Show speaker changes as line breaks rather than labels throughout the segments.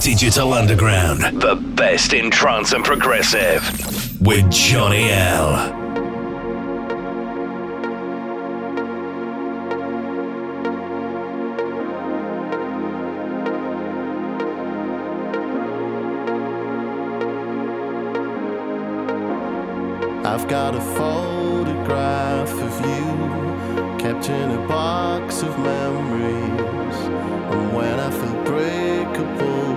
Digital Underground, the best in trance and progressive, with Johnny L.
I've got a photograph of you kept in a box of memories. And when I feel breakable, I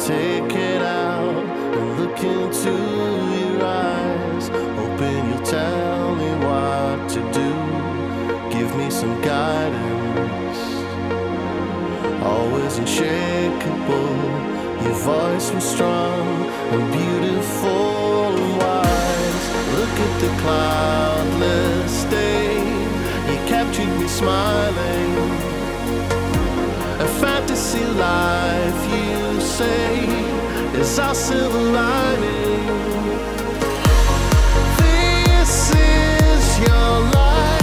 take it out and look into your eyes, hoping you'll tell me what to do. Give me some guidance. Always unshakable, your voice was strong and beautiful and wise. Look at the cloudless day, you captured me smiling. Fantasy life, you say, is our silver lining. This is your life,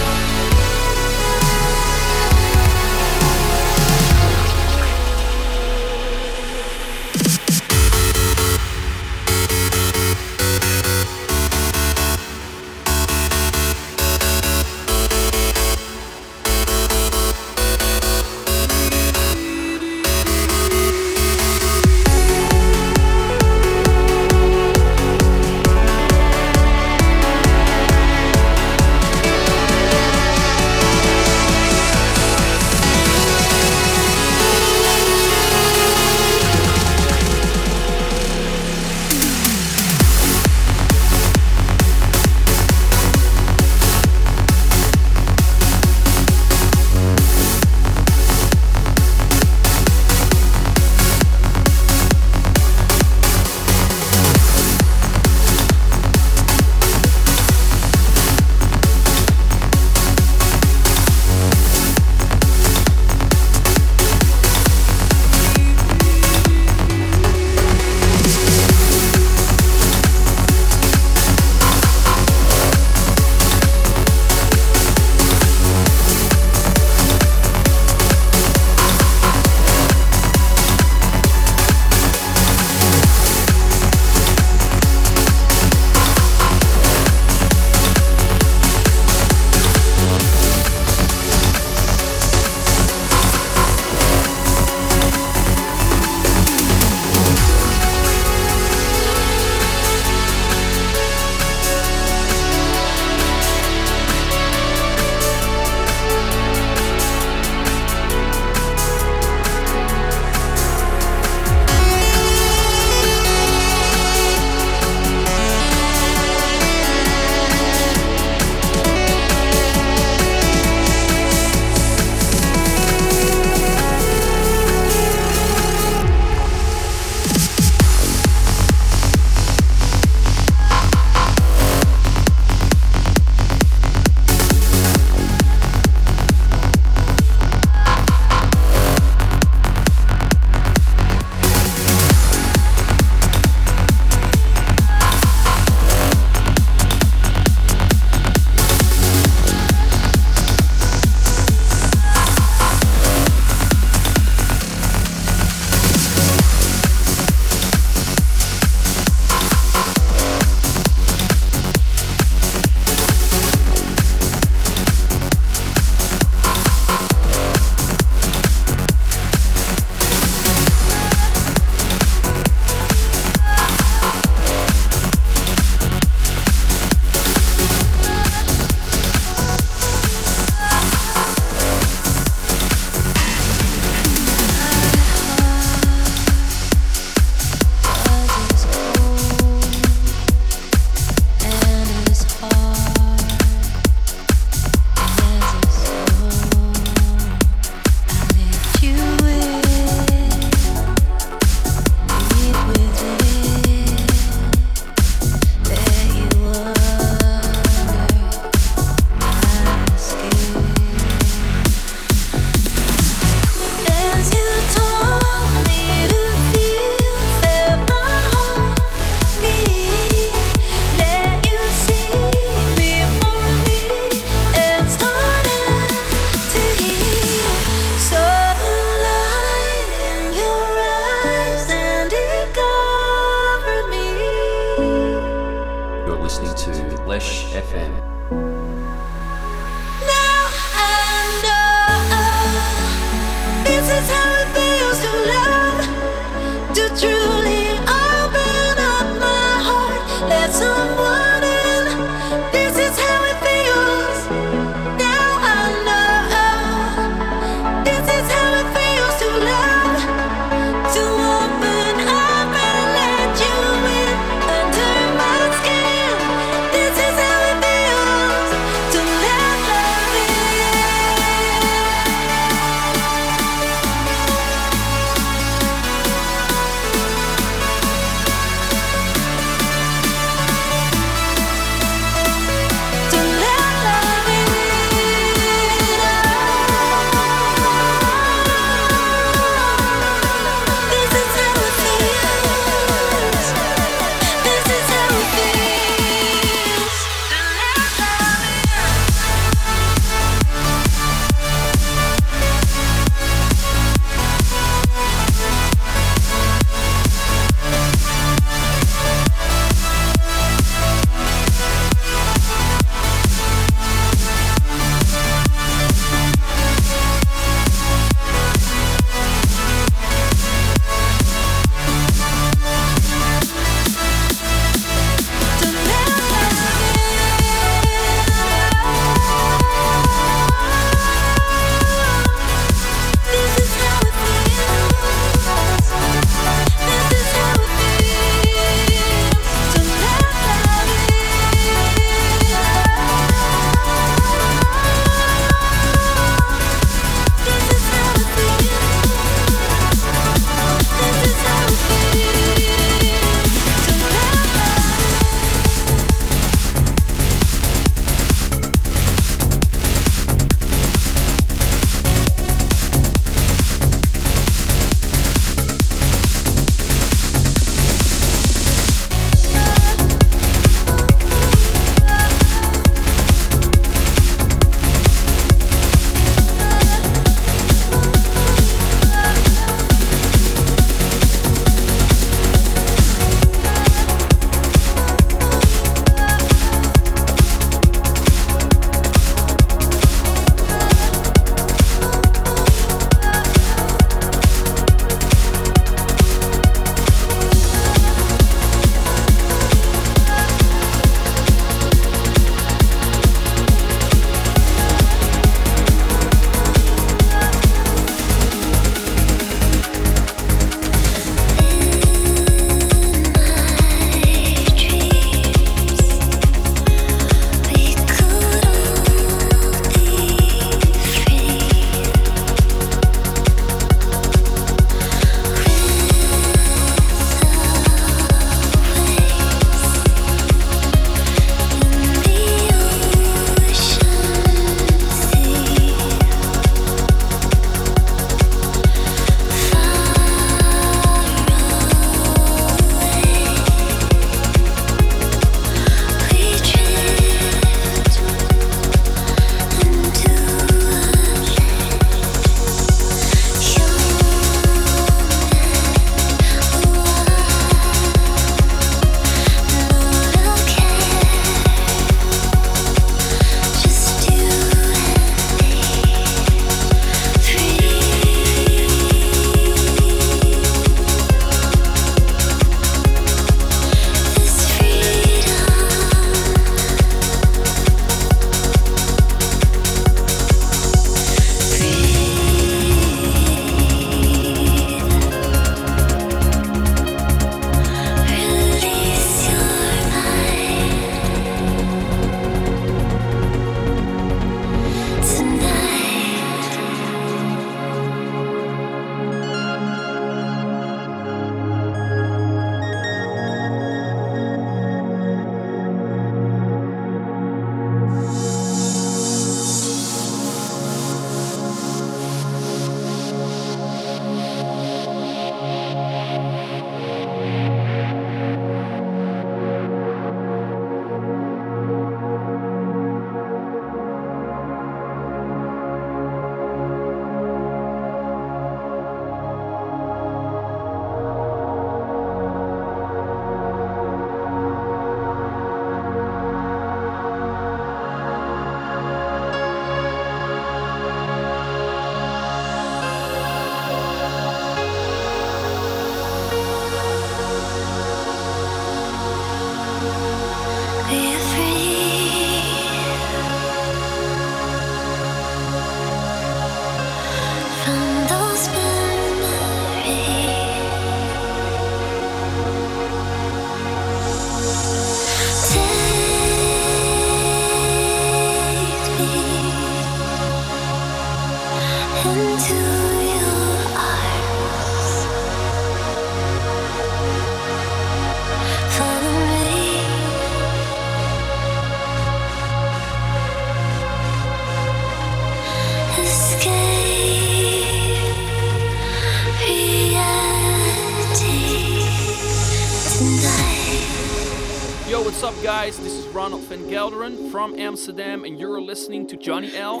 from Amsterdam, and you're listening to Johnny L.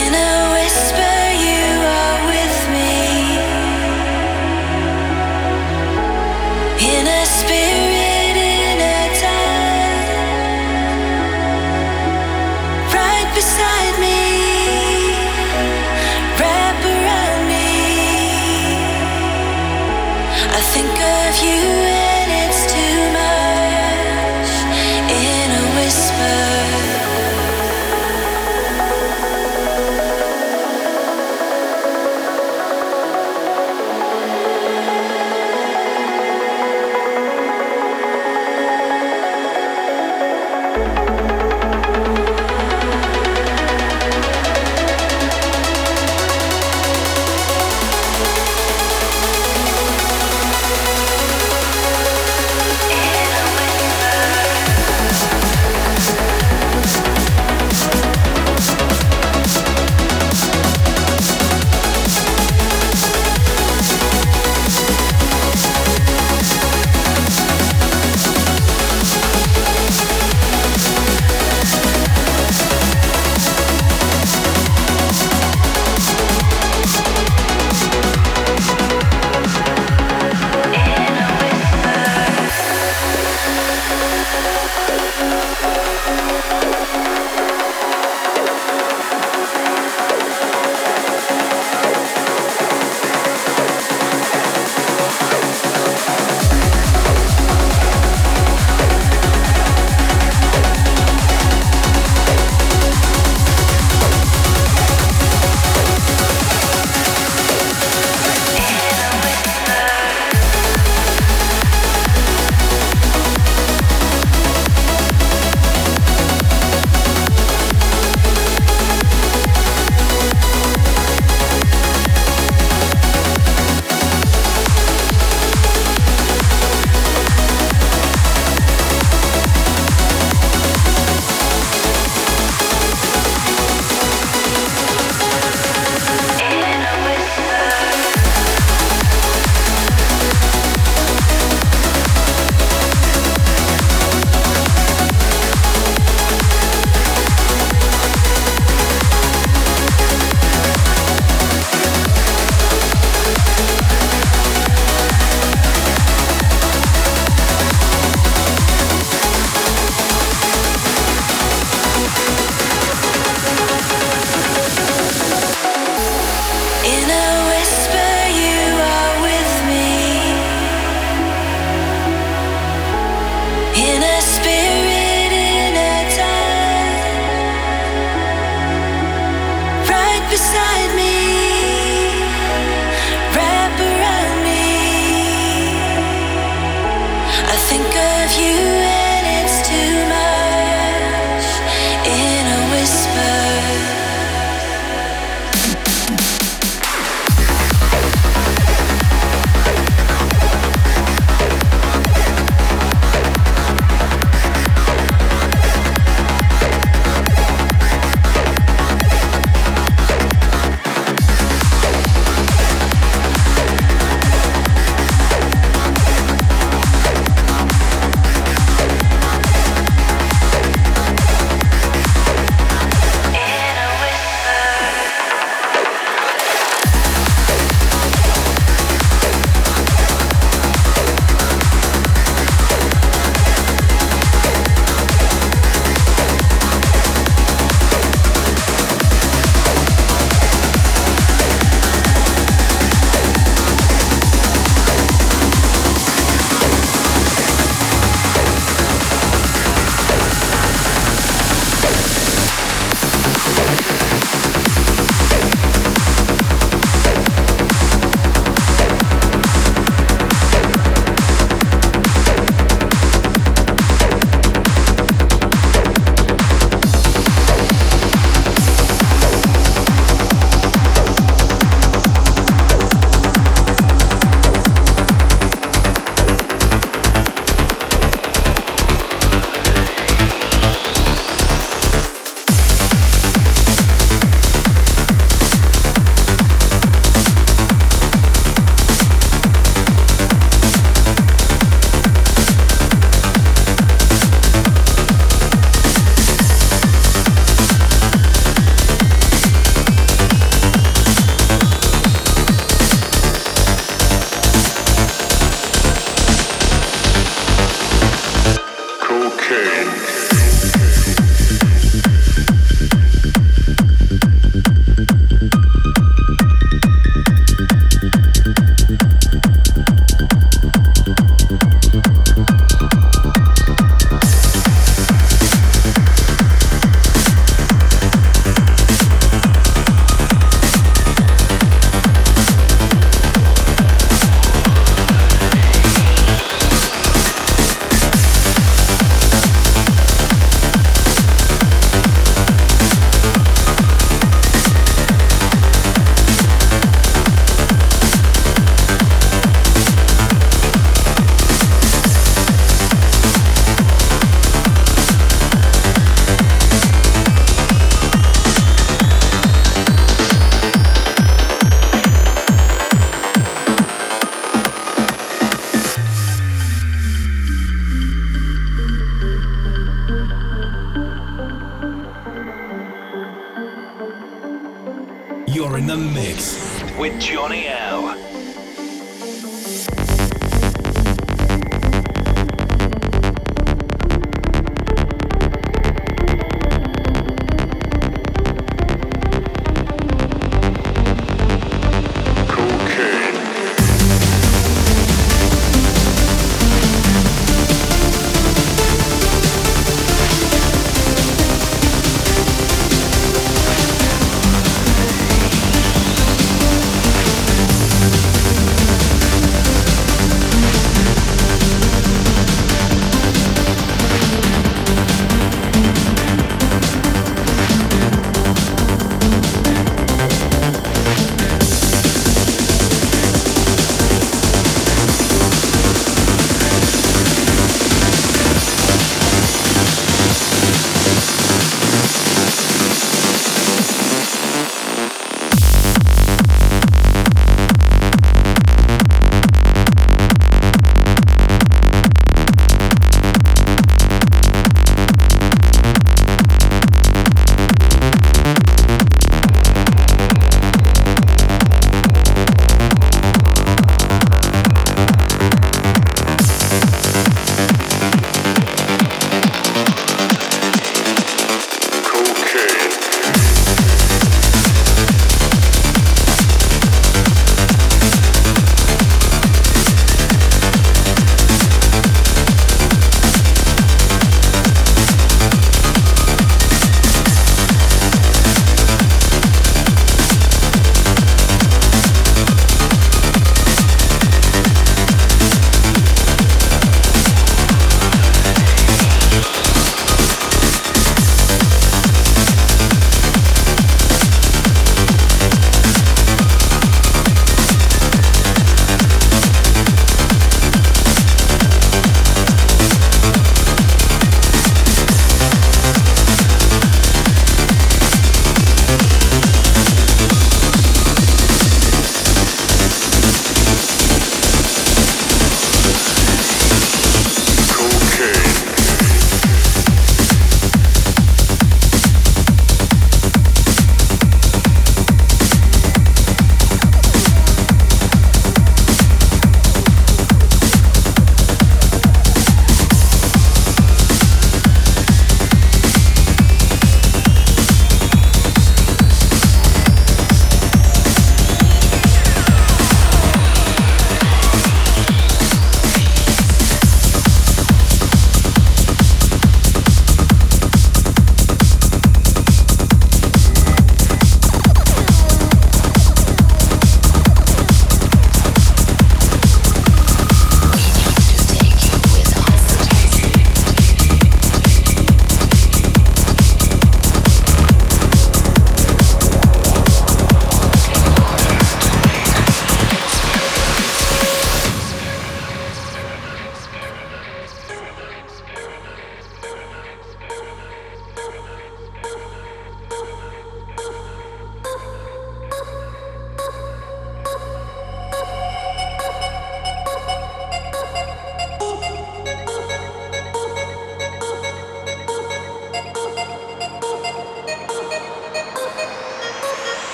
in a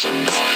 Thank you.